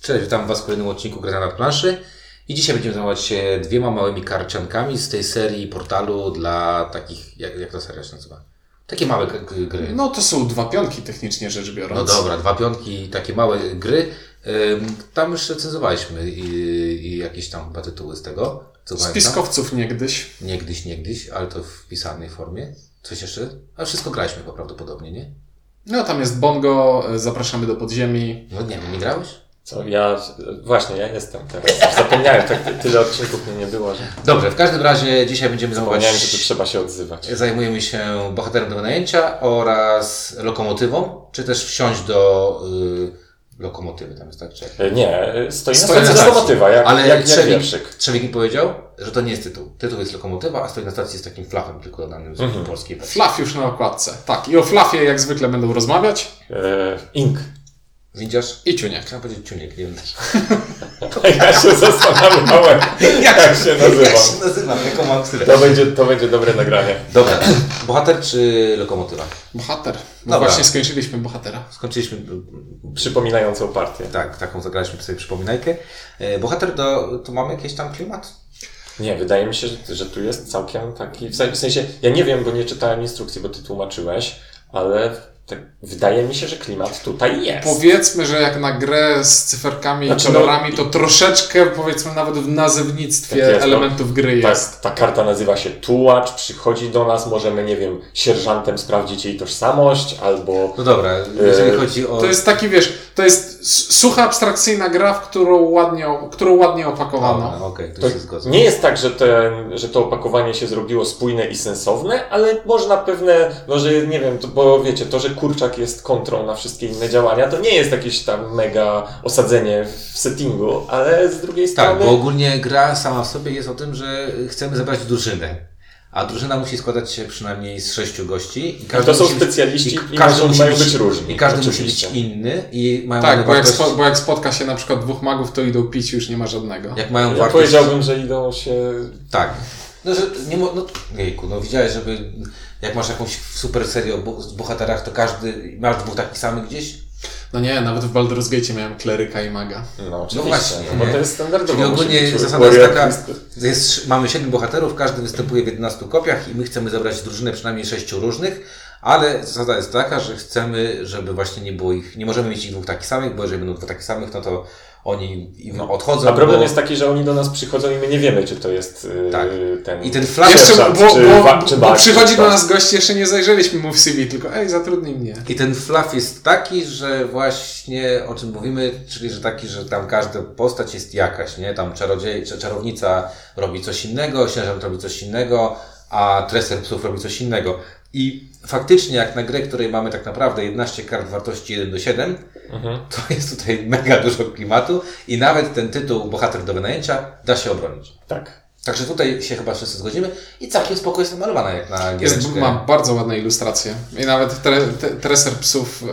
Cześć, witam Was w kolejnym odcinku Gry na planszy. I dzisiaj będziemy zajmować się dwiema małymi karciankami z tej serii portalu dla takich, jak, jak ta seria się nazywa? Takie małe g- gry. No to są dwa pionki technicznie rzecz biorąc. No dobra, dwa piątki, takie małe gry. Ym, Tam już recenzowaliśmy i, i jakieś tam chyba tytuły z tego. Co Z pamiętam. piskowców niegdyś. Niegdyś, niegdyś, ale to w pisanej formie. Coś jeszcze? A wszystko graliśmy chyba prawdopodobnie, nie? No tam jest bongo, e, zapraszamy do podziemi. No nie wiem, nie grałeś? Co, ja, właśnie, ja jestem teraz. Zapomniałem, tak ty- tyle odcinków mnie nie było, że Dobrze, w każdym razie dzisiaj będziemy zajmować zapomniałem, że tu trzeba się odzywać. Zajmujemy się bohaterem do wynajęcia oraz lokomotywą, czy też wsiąść do y, lokomotywy, tam jest tak, czy jak? E, Nie, e, stoi na stacji stacji. lokomotywa, jak, Ale jak, jak Trzewik. Trzewik mi powiedział, że to nie jest tytuł. Tytuł jest lokomotywa, a stoi na stacji z takim flachem tylko danym z Mhm. polskiej wersji. Flaf już na okładce. Tak, i o flafie jak zwykle będą rozmawiać. E, ink. Widzisz? I ciuniek. Chciałem powiedzieć ciuniek, nie wiem. Ja się zastanawiałem, jak się nazywa. Jak się nazywam, jaką mam ksywę. To będzie, to będzie dobre nagranie. Dobra, bohater czy lokomotywa? Bohater. No Dobra. właśnie skończyliśmy bohatera. Skończyliśmy Przypominającą partię. Tak, taką zagraliśmy sobie przypominajkę. E, Bohater do, to mamy jakiś tam klimat? Nie, wydaje mi się, że, że tu jest całkiem taki. W sen- w sensie, ja nie wiem, bo nie czytałem instrukcji, bo ty tłumaczyłeś, ale tak, wydaje mi się, że klimat tutaj jest. Powiedzmy, że jak na grę z cyferkami Znaczy, i no- kolorami, to troszeczkę powiedzmy nawet w nazewnictwie Tak jest, no. elementów gry Tak, jest. ta karta nazywa się tułacz, przychodzi do nas, możemy, nie wiem, sierżantem sprawdzić jej tożsamość, albo No dobra, jeżeli E, chodzi o... To jest taki, wiesz, to jest sucha, abstrakcyjna gra, w którą ładnie, którą ładnie opakowano. Dobra, Okej, to, to nie jest tak, że, ten, że to opakowanie się zrobiło spójne i sensowne, ale można pewne, no że nie wiem, to, bo wiecie, to, że kurczak jest kontrą na wszystkie inne działania, to nie jest jakieś tam mega osadzenie w settingu, ale z drugiej Tak, strony... bo ogólnie gra sama w sobie jest o tym, że chcemy zebrać drużynę. A drużyna musi składać się przynajmniej z sześciu gości. I No to są musi być- specjaliści i każdy muszą- musi mają być różni, I każdy oczywiście. musi być inny i mają Tak, bo jak, spo, bo jak spotka się na przykład dwóch magów, to idą pić już nie ma żadnego. Jak mają Ja wartość... powiedziałbym, że idą się Tak. No, że nie mo... no, jejku, no widziałeś, żeby jak masz jakąś super serię o bohaterach, to każdy, masz dwóch takich samych gdzieś? No nie, nawet w Baldur's Gate miałem kleryka i maga. No, oczywiście, właśnie, no, bo nie? to jest standardowo. Czyli ogólnie zasada jest taka, jest, mamy siedmiu bohaterów, każdy występuje w 11 kopiach i my chcemy zebrać drużynę przynajmniej sześciu różnych, ale zasada jest taka, że chcemy, żeby właśnie nie było ich, nie możemy mieć ich dwóch takich samych, bo jeżeli będą dwóch takich samych, no to oni im odchodzą. A problem bo... jest taki, że oni do nas przychodzą i my nie wiemy, czy to jest yy, Tak. ten. I ten flash Jeszcze, sierżant, bo, czy bo, wa- czy bo przychodzi do tak. nas gość, jeszcze nie zajrzeliśmy mu w CV, tylko ej, zatrudnij mnie. I ten fluff jest taki, że właśnie o czym mówimy, czyli że taki, że tam każda postać jest jakaś, nie? Tam czarodziej, cza- czarownica robi coś innego, sierżant robi coś innego, a treser psów robi coś innego. I faktycznie jak na grę, której mamy tak naprawdę 11 kart wartości 1 do 7, Mhm. to jest tutaj mega dużo klimatu i nawet ten tytuł Bohater do wynajęcia da się obronić. Tak. Także tutaj się chyba wszyscy zgodzimy i całkiem spoko jest namalowana jak na Jest, giereczkę. ma bardzo ładne ilustracje. I nawet tre, treser psów y,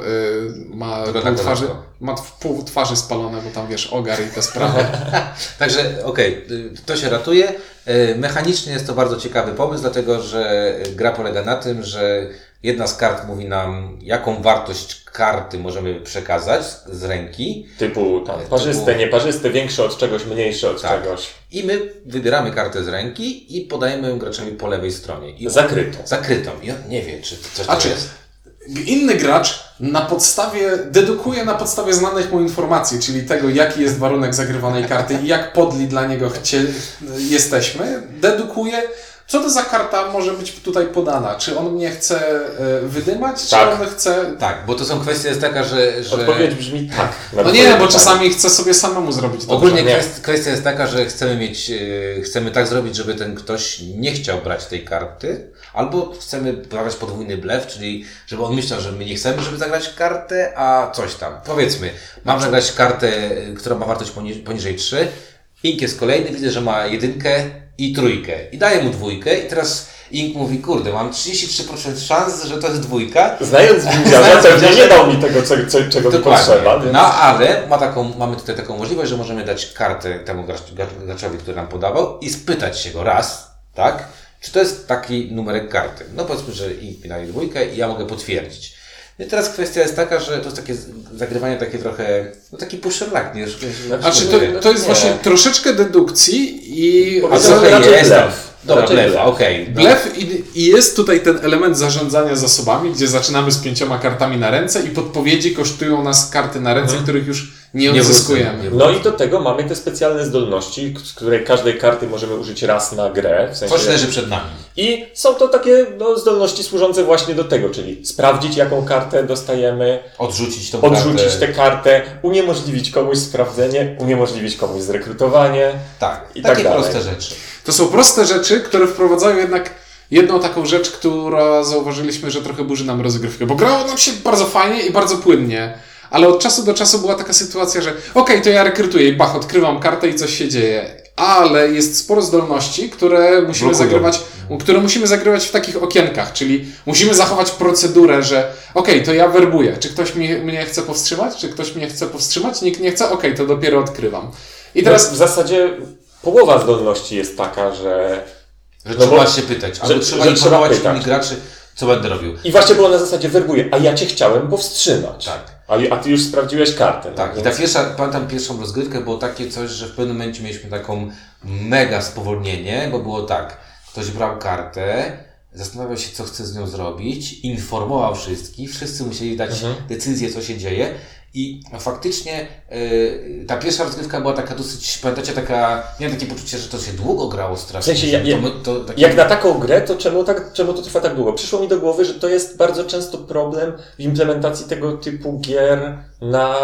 ma, pół twarzy, kozacko. ma pół twarzy spalone, bo tam wiesz, ogar i te sprawy. Także okej, y, to się ratuje. Y, Mechanicznie jest to bardzo ciekawy pomysł, dlatego że gra polega na tym, że jedna z kart mówi nam, jaką wartość karty możemy przekazać z ręki Typu tam, Typu- parzyste, nieparzyste, większe od czegoś, mniejsze od Tak. czegoś. i my wybieramy kartę z ręki i podajemy ją graczowi po lewej stronie. I on- Zakrytą. Zakrytą. I on nie wie, czy coś A to czy jest. inny gracz na podstawie, dedukuje na podstawie znanych mu informacji, czyli tego, jaki jest warunek zagrywanej karty i jak podli dla niego chcie, jesteśmy, dedukuje, co to za karta może być tutaj podana. Czy on mnie chce e, wydymać, Tak. czy on chce... Tak, bo to są kwestia jest taka, że... że... Odpowiedź brzmi tak. No twoje nie, bo pytanie. czasami chce sobie samemu zrobić dobrze. Ogólnie nie. kwest- kwestia jest taka, że chcemy mieć, e, chcemy tak zrobić, żeby ten ktoś nie chciał brać tej karty, albo chcemy zagrać podwójny blef, czyli żeby on myślał, że my nie chcemy, żeby zagrać kartę, a coś tam. Powiedzmy, mam zagrać kartę, która ma wartość poni- poniżej 3, Ink jest kolejny, widzę, że ma jedynkę i trójkę i daję mu dwójkę i teraz Ink mówi, kurde, mam 33% szans, że to jest dwójka, Znając widziarza, Znając pewnie nie dał mi tego, co, co, czego mi potrzeba. Więc... No ale ma taką, mamy tutaj taką możliwość, że możemy dać kartę temu gracz- gracz- graczowi, który nam podawał i spytać się go raz, tak? Czy to jest taki numerek karty? No powiedzmy, że Ink mi daje dwójkę i ja mogę potwierdzić. I teraz kwestia jest taka, że to jest takie zagrywanie takie trochę, no taki puszerlak, nie? Znaczy, to, to jest Nie. właśnie troszeczkę dedukcji i... A trochę raczej jest. blef. Dobra, blef, okej. no. Blef i, i jest tutaj ten element zarządzania zasobami, gdzie zaczynamy z pięcioma kartami na ręce i podpowiedzi kosztują nas karty na ręce, których już nie odzyskujemy. nie No i do tego mamy te specjalne zdolności, z której każdej karty możemy użyć raz na grę. W sensie, Coś leży przed nami. I są to takie no, zdolności służące właśnie do tego, czyli sprawdzić, jaką kartę dostajemy, Odrzucić tą odrzucić kartę. tę kartę, uniemożliwić komuś sprawdzenie, uniemożliwić komuś zrekrutowanie. Tak, i takie tak dalej. proste rzeczy. To są proste rzeczy, które wprowadzają jednak jedną taką rzecz, która zauważyliśmy, że trochę burzy nam rozgrywkę, bo grało nam się bardzo fajnie i bardzo płynnie. Ale od czasu do czasu była taka sytuacja, że okej, to ja rekrutuję i bach, odkrywam kartę i coś się dzieje. Ale jest sporo zdolności, które musimy Blokują. zagrywać, które musimy zagrywać w takich okienkach, czyli musimy zachować procedurę, że okej, to ja werbuję. Czy ktoś mnie, mnie chce powstrzymać? Czy ktoś mnie chce powstrzymać? Nikt nie chce? Okej, to dopiero odkrywam. I Teraz teraz w zasadzie połowa zdolności jest taka, że Że No trzeba bo- się pytać, że- albo trzeba że informować trzeba pytać. graczy, co będę robił. I właśnie było na zasadzie werbuję, a ja cię chciałem powstrzymać. Tak. A, a ty już sprawdziłeś kartę. Tak, no i ta więc- pierwsza, pamiętam pierwszą rozgrywkę, było takie coś, że w pewnym momencie mieliśmy taką mega spowolnienie, bo było tak, ktoś brał kartę, zastanawiał się, co chce z nią zrobić, informował wszystkich, wszyscy musieli dać Mhm. decyzję, co się dzieje i faktycznie y, ta pierwsza rozgrywka była taka dosyć, pamiętacie, taka, miałem takie poczucie, że to się długo grało strasznie. W sensie, ja- ja- to, to, takie- Jak na taką grę, to czemu, tak, czemu to trwa tak długo? Przyszło mi do głowy, że to jest bardzo często problem w implementacji tego typu gier na,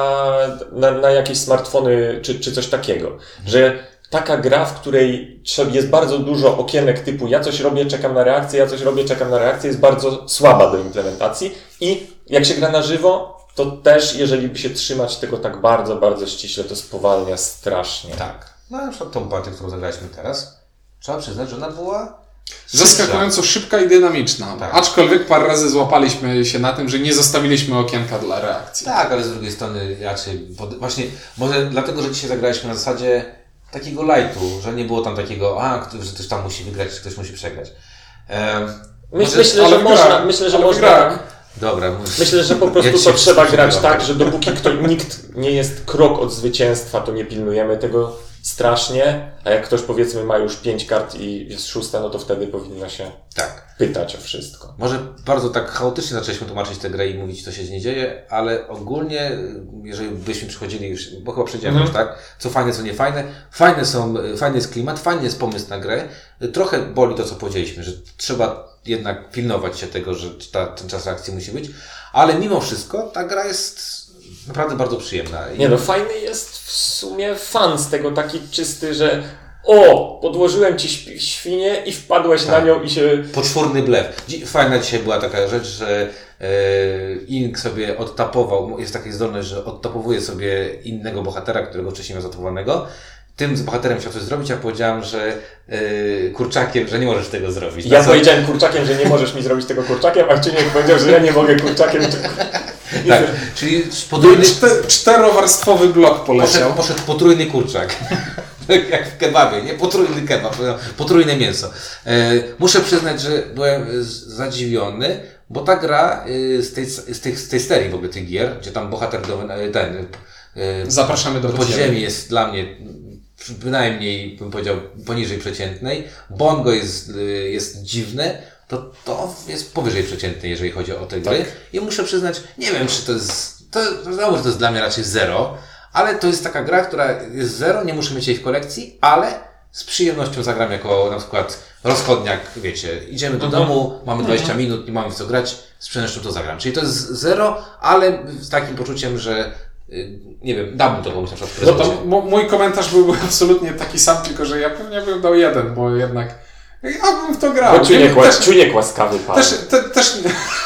na, na jakieś smartfony czy, czy coś takiego. Że taka gra, w której jest bardzo dużo okienek typu ja coś robię, czekam na reakcję, ja coś robię, czekam na reakcję, jest bardzo słaba do implementacji i jak się gra na żywo, to też jeżeli by się trzymać tego tak bardzo, bardzo ściśle, to spowalnia strasznie. Tak. No na przykład tą partię, którą zagraliśmy teraz, trzeba przyznać, że ona była Zaskakująco szybka i dynamiczna. Tak. Aczkolwiek parę razy złapaliśmy się na tym, że nie zostawiliśmy okienka dla reakcji. Tak, ale z drugiej strony raczej, pod, właśnie, może dlatego, że dzisiaj zagraliśmy na zasadzie takiego lightu, że nie było tam takiego, a, że ktoś tam musi wygrać, czy ktoś musi przegrać. Myśl, może- myślę, że można, myślę, że można, grach. Dobra. Myślę, że po prostu to trzeba grać tak, że dopóki kto, nikt nie jest krok od zwycięstwa, to nie pilnujemy tego strasznie, a jak ktoś powiedzmy ma już pięć kart i jest szósta, no to wtedy powinno się Tak. pytać o wszystko. Może bardzo tak chaotycznie zaczęliśmy tłumaczyć tę grę i mówić, co się z niej dzieje, ale ogólnie, jeżeli byśmy przychodzili już, bo chyba przejdziemy Mhm. już, tak? Co fajne, co nie fajne. Fajne są, fajny jest klimat, fajny jest pomysł na grę. Trochę boli to, co powiedzieliśmy, że trzeba jednak pilnować się tego, że ta, ten czas reakcji musi być, ale mimo wszystko ta gra jest naprawdę bardzo przyjemna. Nie no, fajny jest w sumie fan z tego taki czysty, że o, podłożyłem ci świnię i wpadłeś na Tak. nią i się... Poczwórny blef. Fajna dzisiaj była taka rzecz, że e, Ink sobie odtapował, jest taka zdolność, że odtapowuje sobie innego bohatera, którego wcześniej miał zatapowanego. Tym z bohaterem chciał coś zrobić, a powiedziałem, że e, kurczakiem, że nie możesz tego zrobić. Ja co- powiedziałem kurczakiem, że nie możesz mi zrobić tego kurczakiem, a Ciuniek powiedział, że ja nie mogę kurczakiem. Tak, czyli podwójny, Czte, czterowarstwowy blok poleciał. poszedł, poszedł potrójny kurczak. Jak w kebabie, nie? Potrójny kebab, potrójne mięso. E, muszę przyznać, że byłem z- zadziwiony, bo ta gra e, z tej, z, tej, z tej serii w ogóle tych gier, gdzie tam bohater do, e, ten e, Zapraszamy do do podziemi. podziemi jest dla mnie bynajmniej, bym powiedział, poniżej przeciętnej. Bongo jest, y, jest dziwne, to to jest powyżej przeciętnej, jeżeli chodzi o te gry. Tak. I muszę przyznać, nie wiem, czy to jest, to, znowu, że to jest dla mnie raczej zero, ale to jest taka gra, która jest zero, nie muszę mieć jej w kolekcji, ale z przyjemnością zagram jako na przykład rozchodniak, wiecie, idziemy do domu, mamy 20 minut, nie mamy w co grać, z przyjemnością to zagram. Czyli to jest zero, ale z takim poczuciem, że nie wiem, dałbym to komuś na przykład No to mój komentarz byłby absolutnie taki sam, tylko że ja pewnie bym dał jeden, bo jednak ja bym w to grał. Bo łas, też, łaskawy pan. też, te, też,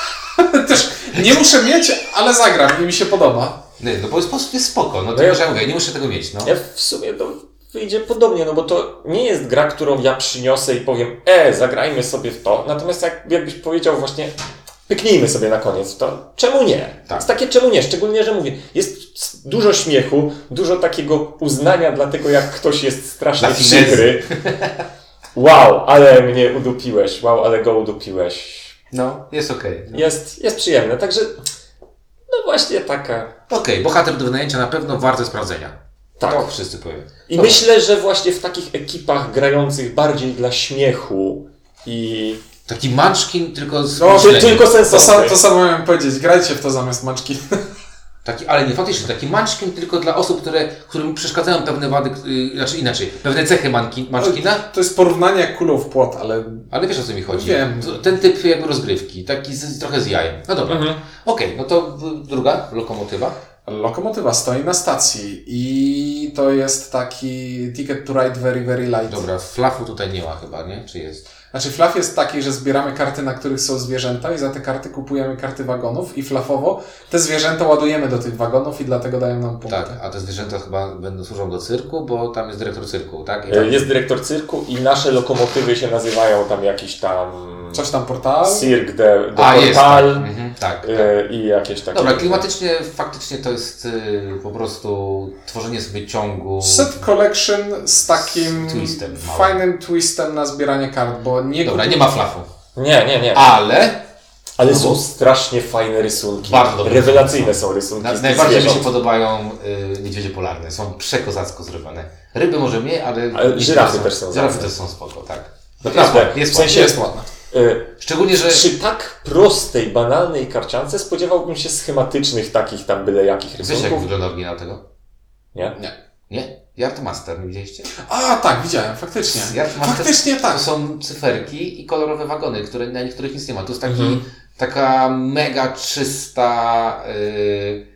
też nie muszę mieć, ale zagram i mi się podoba. Nie, no bo jest, po- jest spoko, no to ja- ja, ja mówię, nie muszę tego mieć, no. Ja w sumie to wyjdzie podobnie, no bo to nie jest gra, którą ja przyniosę i powiem, e, zagrajmy sobie w to. Natomiast jak, jakbyś powiedział właśnie, pyknijmy sobie na koniec to, czemu nie? Tak. Jest takie czemu nie, szczególnie, że mówię, jest dużo śmiechu, dużo takiego uznania dla tego, jak ktoś jest strasznie przykry. Wow, ale mnie udupiłeś, wow, ale go udupiłeś. No, jest okej. no. Jest, jest przyjemne, także No właśnie taka. Okej, bohater do wynajęcia na pewno warte sprawdzenia. Tak. To wszyscy powiem. I Dobra. myślę, że właśnie w takich ekipach grających bardziej dla śmiechu i Taki munchkin, tylko z No, myśleniem. tylko To, sam, to samo miałem powiedzieć, grajcie w to zamiast maczki. Taki, ale nie faktycznie, taki munchkin tylko dla osób, które, którym przeszkadzają pewne wady, yy, znaczy inaczej, pewne cechy manki, munchkina, To jest porównanie jak kulą w płot, ale ale wiesz o co mi chodzi. Wiem. Ten typ jakby rozgrywki, taki z, trochę z jajem. No dobra. Mhm. Okej, no to druga lokomotywa. lokomotywa stoi na stacji i to jest taki ticket to ride very, very light. Dobra, flafu tutaj nie ma chyba, nie? Czy jest? Znaczy flaw jest taki, że zbieramy karty, na których są zwierzęta i za te karty kupujemy karty wagonów i flafowo te zwierzęta ładujemy do tych wagonów i dlatego dają nam punkty. Tak, a te zwierzęta chyba będą służą do cyrku, bo tam jest dyrektor cyrku, tak? I E, tam- Jest dyrektor cyrku i nasze lokomotywy się nazywają tam jakiś tam Coś tam portal. Cirque de, de A, jest, Portal tak. Mhm, tak, tak. e, i jakieś takie. Dobra, klimatycznie faktycznie to jest y, po prostu tworzenie sobie ciągu. Set collection z takim Z twistem fajnym twistem na zbieranie kart, bo nie Dobra, nie ma flafu. Nie, nie, nie. Ale Ale no są bo- strasznie fajne rysunki. Bardzo dobre. Rewelacyjne są rysunki. na, najbardziej mi się podobają y, niedźwiedzie polarne. Są przekozacko zrobione. Ryby może mniej, ale... Ale żyrafy też są Żyrafy ładne. też są spoko, tak. Naprawdę, Jest, jest w sensie- Jest ładna. E, Szczególnie, że... Przy tak prostej, banalnej karciance spodziewałbym się schematycznych takich tam byle jakich Wiesz jak rysunków. wygląda oryginał tego? Nie? Nie. Nie? Yardmaster, nie widzieliście? A, tak, widziałem, faktycznie. Yardmaster Faktycznie tak. To są cyferki i kolorowe wagony, które, na niektórych nic nie ma. To jest taki, Mhm. taka mega czysta... Yy,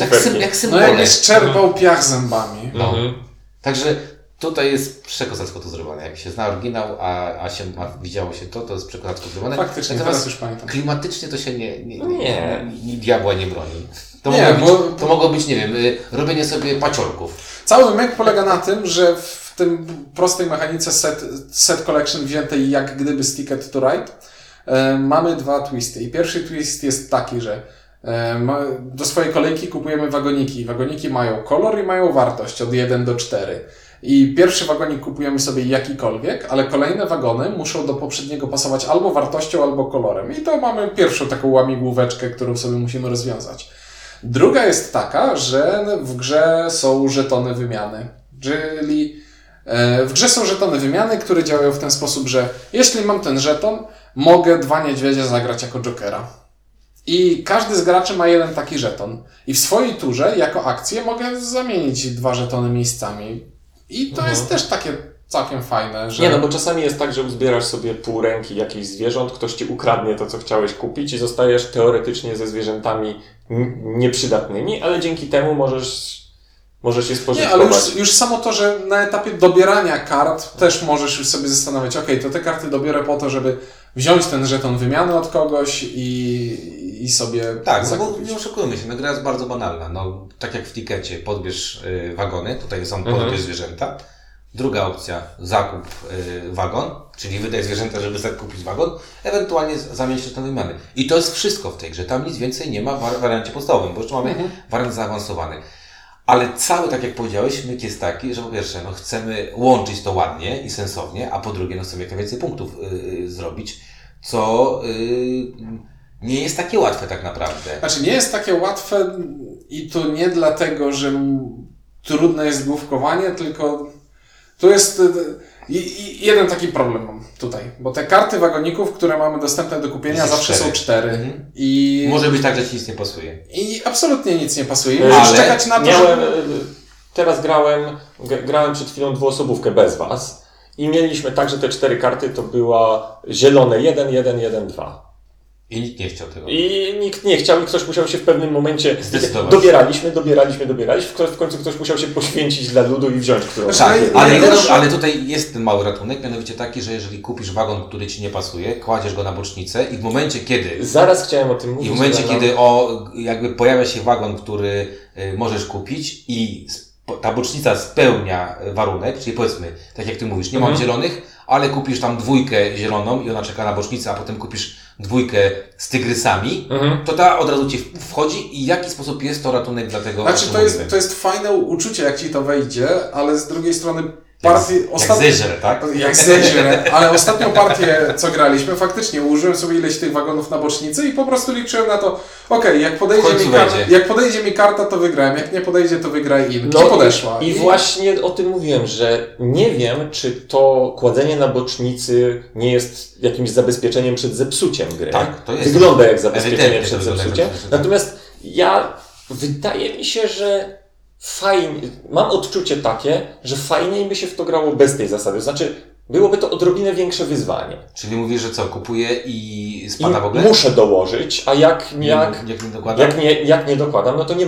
jak, sym, jak No symbole. jakbyś czerpał piach zębami. No. Mhm. Także tutaj jest przekozacko to zrobione. Jak się zna oryginał, a, a, się, a widziało się to, to jest przekozacko zrobione. Faktycznie, Natomiast teraz już pamiętam. klimatycznie to się nie, nie, nie, Nie. nie, diabła nie broni. To, Nie, mogło bo- być, to mogło być, nie wiem, y, robienie sobie paciorków. Cały mek polega na tym, że w tym prostej mechanice set, set collection wziętej jak gdyby z Ticket to Ride e, mamy dwa twisty. I pierwszy twist jest taki, że e, do swojej kolejki kupujemy wagoniki. Wagoniki mają kolor i mają wartość od 1 do 4. I pierwszy wagonik kupujemy sobie jakikolwiek, ale kolejne wagony muszą do poprzedniego pasować albo wartością, albo kolorem. I to mamy pierwszą taką łamigłóweczkę, którą sobie musimy rozwiązać. Druga jest taka, że w grze są żetony wymiany. Czyli e, w grze są żetony wymiany, które działają w ten sposób, że jeśli mam ten żeton, mogę dwa niedźwiedzie zagrać jako jokera. I każdy z graczy ma jeden taki żeton. I w swojej turze, jako akcję, mogę zamienić dwa żetony miejscami. I to jest też takie całkiem fajne, że. Nie, no bo czasami jest tak, że uzbierasz sobie pół ręki jakichś zwierząt, ktoś ci ukradnie to, co chciałeś kupić i zostajesz teoretycznie ze zwierzętami nieprzydatnymi, ale dzięki temu możesz, możesz je Nie, spożytkować. ale już, już samo to, że na etapie dobierania kart też możesz już sobie zastanawiać, ok, to te karty dobiorę po to, żeby wziąć ten żeton wymiany od kogoś i, i sobie Tak, no bo nie oszukujmy się, no gra jest bardzo banalna. No, tak jak w tikecie, podbierz y, wagony, tutaj są Mhm. podbierz zwierzęta. Druga opcja, zakup y, wagon, czyli wydaj zwierzęta, żeby zakupić wagon, ewentualnie z- zamień się na wymiany. I to jest wszystko w tej grze, tam nic więcej nie ma w war- wariancie podstawowym, bo jeszcze mamy wariant zaawansowany. Ale cały, tak jak powiedziałeś, myk jest taki, że po pierwsze, no chcemy łączyć to ładnie i sensownie, a po drugie, no chcemy jak najwięcej punktów y, y, zrobić, co y, nie jest takie łatwe tak naprawdę. Znaczy nie jest takie łatwe i to nie dlatego, że trudne jest główkowanie, tylko tu jest y, i, i jeden taki problem mam tutaj, bo te karty wagoników, które mamy dostępne do kupienia zawsze cztery. są cztery Mhm. i, Może być tak, że ci nic nie pasuje. i absolutnie nic nie pasuje. Ale musisz czekać na to, Miałem, że... e, teraz grałem, grałem przed chwilą dwuosobówkę bez was i mieliśmy tak, że te cztery karty to była zielone 1, 1, 1, 2. I nikt nie chciał tego. I nikt nie chciał i ktoś musiał się w pewnym momencie... Zdecydować. Dobieraliśmy, dobieraliśmy, dobieraliśmy. W ko- W końcu ktoś musiał się poświęcić dla ludu i wziąć którąś. Znaczy, Tak, i- ale, i ale tutaj jest ten mały ratunek, mianowicie taki, że jeżeli kupisz wagon, który ci nie pasuje, kładziesz go na bocznicę i w momencie, kiedy Zaraz chciałem o tym i mówić. w momencie, kiedy o, jakby pojawia się wagon, który y, możesz kupić i ta bocznica spełnia warunek, czyli powiedzmy, tak jak ty mówisz, nie mam Mhm. zielonych, ale kupisz tam dwójkę zieloną i ona czeka na bocznicę, a potem kupisz dwójkę z tygrysami, Mhm. to ta od razu ci wchodzi i w jaki sposób jest to ratunek dla tego, Znaczy to jest, to jest fajne uczucie, jak ci to wejdzie, ale z drugiej strony partii... Jak Ostatni, zeżre, tak? jak zeźle, ale ostatnią partię, co graliśmy, faktycznie użyłem sobie ileś tych wagonów na bocznicy i po prostu liczyłem na to, okej, jak, W podejdzie mi karta, jak podejdzie mi karta, to wygrałem, jak nie podejdzie, to wygraj in. No I podeszła. I, I właśnie o tym mówiłem, że nie wiem, czy to kładzenie na bocznicy nie jest jakimś zabezpieczeniem przed zepsuciem gry. Tak, to jest. Wygląda jak zabezpieczenie przed jak zepsuciem. Natomiast ja, wydaje mi się, że fajnie, mam odczucie takie, że fajniej by się w to grało bez tej zasady. Znaczy, byłoby to odrobinę większe wyzwanie. Czyli mówisz, że co, kupuję i I spada w ogóle? muszę dołożyć, a jak, Nie, jak, jak nie dokładam? jak, nie, jak nie dokładam, no to nie,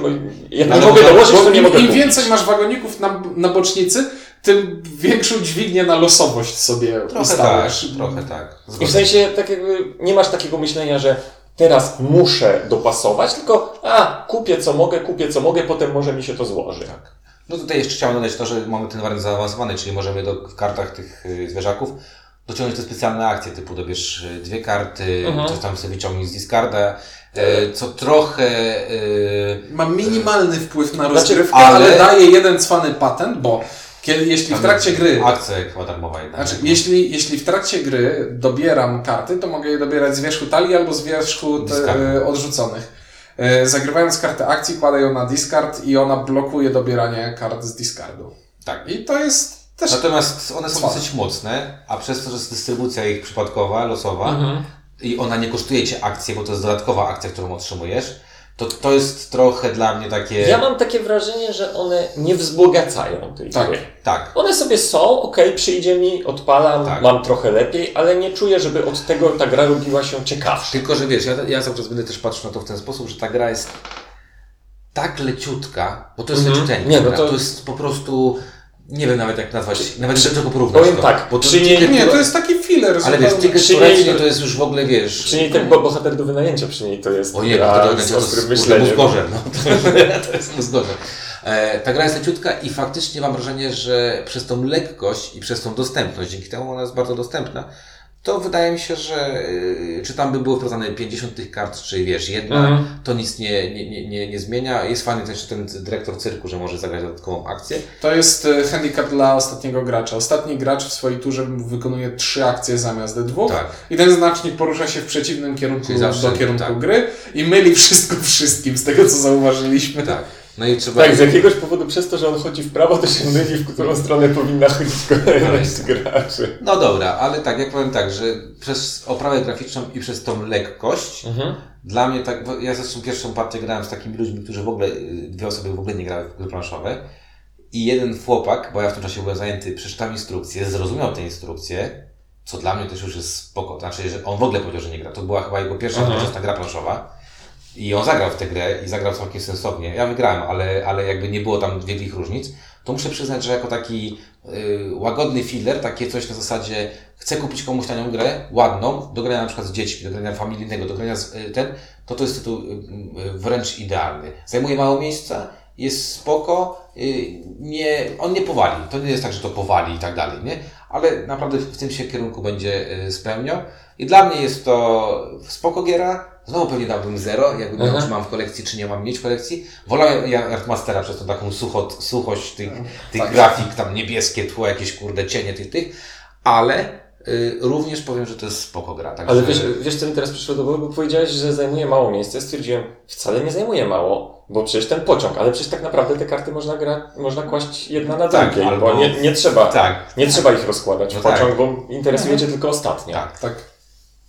jak Ale nie mogę dołożyć, to nie im, mogę im kupić. więcej masz wagoników na, na bocznicy, tym większą dźwignię na losowość sobie Trochę ustawiasz. tak, trochę tak. I w sensie tak jakby nie masz takiego myślenia, że teraz muszę dopasować, tylko a, kupię co mogę, kupię co mogę, potem może mi się to złoży. Tak. No tutaj jeszcze chciałem dodać to, że mamy ten wariant zaawansowany, czyli możemy do, w kartach tych y, zwierzaków dociągnąć te specjalne akcje, typu dobierz y, dwie karty, Mhm. coś tam sobie wyciągnij z discarda, y, co trochę... Ma minimalny wpływ na Znaczy, rozgrywkę, ale- ale... daje jeden cwany patent, bo kiedy, jeśli w trakcie gry Akcja chyba darmowa jednak. Znaczy, jeśli, jeśli w trakcie gry dobieram karty, to mogę je dobierać z wierzchu talii albo z wierzchu te, e, odrzuconych. E, Zagrywając kartę akcji, kładę ją na discard i ona blokuje dobieranie kart z discardu. Tak. I to jest też... Natomiast one są dosyć mocne, a przez to, że jest dystrybucja ich przypadkowa, losowa Mhm. i ona nie kosztuje Cię akcję, bo to jest dodatkowa akcja, którą otrzymujesz, to to jest trochę dla mnie takie... Ja mam takie wrażenie, że one nie wzbogacają tej Tak. gry. Tak. One sobie są, okej, przyjdzie mi, odpalam, Tak. mam trochę lepiej, ale nie czuję, żeby od tego ta gra robiła się ciekawsza. Tylko, że wiesz, ja, ja cały czas będę też patrzył na to w ten sposób, że ta gra jest tak leciutka, bo to jest Mhm. leciuteńka Nie, no to- to... jest po prostu, nie wiem nawet jak nazwać, nawet do czego porównać powiem to. tak, bo to przy niej- Nie, to jest taki filler. Ale wiesz. Ticket to Racing to jest już w ogóle, wiesz... Przy niej ten bo- bohater do wynajęcia przy niej to jest O nie, gra to, to, z to, to, ostrym to, myśleniem. mózgorze, no. to jest mózgorze. E, ta gra jest leciutka i faktycznie mam wrażenie, że przez tą lekkość i przez tą dostępność, dzięki temu ona jest bardzo dostępna, to wydaje mi się, że y, czy tam by było wprowadzane 50 tych kart, czy wiesz, jedna, Mhm. to nic nie, nie, nie, nie, zmienia. Jest fajny też ten dyrektor cyrku, że może zagrać dodatkową akcję. To jest e, handicap dla ostatniego gracza. Ostatni gracz w swojej turze wykonuje trzy akcje zamiast dwóch. Tak. I ten znacznik porusza się w przeciwnym kierunku zawsze- do kierunku tak. gry i myli wszystko wszystkim, z tego co zauważyliśmy. Tak. No i trzeba... Tak, z jakiegoś powodu przez to, że on chodzi w prawo, to się myli, w którą stronę powinna chodzić kolejność z graczy. No dobra, ale tak, jak powiem tak, że przez oprawę graficzną i przez tą lekkość, Mhm. Dla mnie tak, ja zresztą pierwszą partię grałem z takimi ludźmi, którzy w ogóle, dwie osoby w ogóle nie grały w gry planszowe. I jeden chłopak, bo ja w tym czasie byłem zajęty, przeczytał instrukcję, zrozumiał te instrukcje, co dla mnie też już jest spoko, znaczy, że on w ogóle powiedział, że nie gra, to była chyba jego pierwsza nowoczesna gra planszowa i on zagrał w tę grę i zagrał całkiem sensownie, ja wygrałem, ale, ale jakby nie było tam wielkich różnic, to muszę przyznać, że jako taki y, łagodny filler, takie coś na zasadzie chcę kupić komuś tanią grę, ładną, do grania na przykład z dziećmi, do grania familijnego, do grania z y, ten, to to jest tytuł y, y, wręcz idealny. Zajmuje mało miejsca, jest spoko, y, nie, on nie powali. To nie jest tak, że to powali i tak dalej, nie? Ale naprawdę w tym się kierunku będzie y, spełniał. I dla mnie jest to spoko giera. Znowu pewnie dałbym zero, jakbym miał, Mhm. czy mam w kolekcji, czy nie mam mieć w kolekcji. Wolałem ja Artmastera przez tą taką sucho, suchość tych, tych tak. grafik, tam niebieskie tło, jakieś kurde cienie tych, tych. Ale y, również powiem, że to jest spoko gra. Także... Ale wiesz, wiesz, co mi teraz przyszło do głowy? Bo powiedziałeś, że zajmuje mało miejsca. Stwierdziłem, wcale nie zajmuje mało, bo przecież ten pociąg, ale przecież tak naprawdę te karty można, gra, można kłaść jedna na Tak, drugiej, albo- bo nie, nie trzeba, Tak, nie trzeba ich rozkładać No w pociąg, tak. bo interesuje Cię tylko ostatnia. tak. Tak.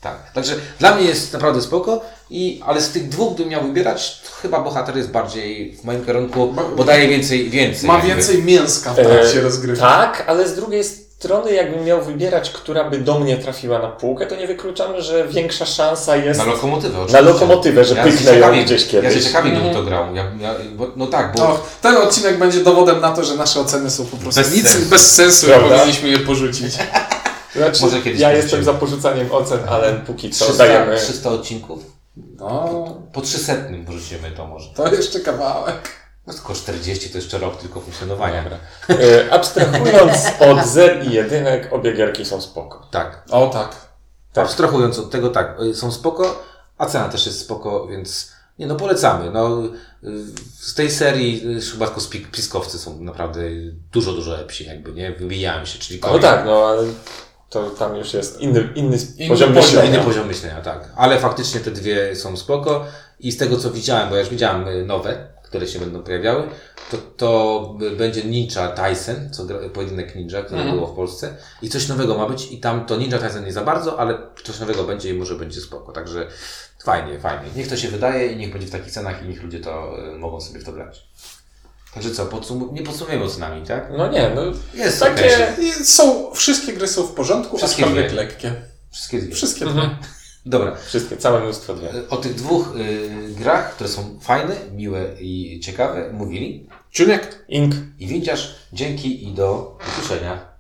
Tak, także dla mnie jest naprawdę spoko, i, ale z tych dwóch bym miał wybierać, to chyba bohater jest bardziej w moim kierunku, bo daje więcej, więcej. Ma jakby. więcej mięska w trakcie E, rozgrywki. Tak, ale z drugiej strony, jakbym miał wybierać, która by do mnie trafiła na półkę, to nie wykluczam, że większa szansa jest Na lokomotywę na oczywiście. lokomotywę, że Ja pyknę ją gdzieś Ja kiedyś. się ciekawie Mhm. to grał. Ja, ja, bo, no tak, bo No, ten odcinek będzie dowodem na to, że nasze oceny są po prostu Bez nic sensu. bez sensu powinniśmy je porzucić. Znaczy, Może kiedyś ja jestem za porzucaniem ocen, ale póki co 300, dajemy... 300 odcinków, No, po 300 wrócimy to może. to jeszcze kawałek. No tylko 40 to jeszcze rok tylko funkcjonowania. E, abstrahując od zer i jedynek, obie gierki są spoko. Tak. O tak. Tak. Abstrahując od tego, tak, y, są spoko, a cena też jest spoko, więc nie no, polecamy. No, z tej serii chyba tylko spik- piskowcy są naprawdę dużo, dużo lepsi, jakby, nie? Wybijają się, czyli No tak, no ale to tam już jest inny, inny, Inny poziom myślenia. Inny poziom myślenia, tak. Ale faktycznie te dwie są spoko i z tego co widziałem, bo ja już widziałem y, nowe, które się będą pojawiały, to, to będzie Ninja Tyson, co gra, pojedynek ninja, które Mhm. było w Polsce i coś nowego ma być i tam to Ninja Tyson nie za bardzo, ale coś nowego będzie i może będzie spoko, także fajnie, fajnie. Niech to się wydaje i niech będzie w takich cenach i niech ludzie to y, mogą sobie w to grać. Także co, podsum- nie podsumujemy ocenami, tak? No nie, no Jest takie... I Są, wszystkie gry są w porządku, Wszystkie aczkolwiek dwie. lekkie. Wszystkie dwie. Wszystkie Mhm. dwie. Dobra. Wszystkie, całe mnóstwo dwie. O tych dwóch y, grach, które są fajne, miłe i ciekawe, mówili Juniek, Ink. i Windziarz. Dzięki i do usłyszenia.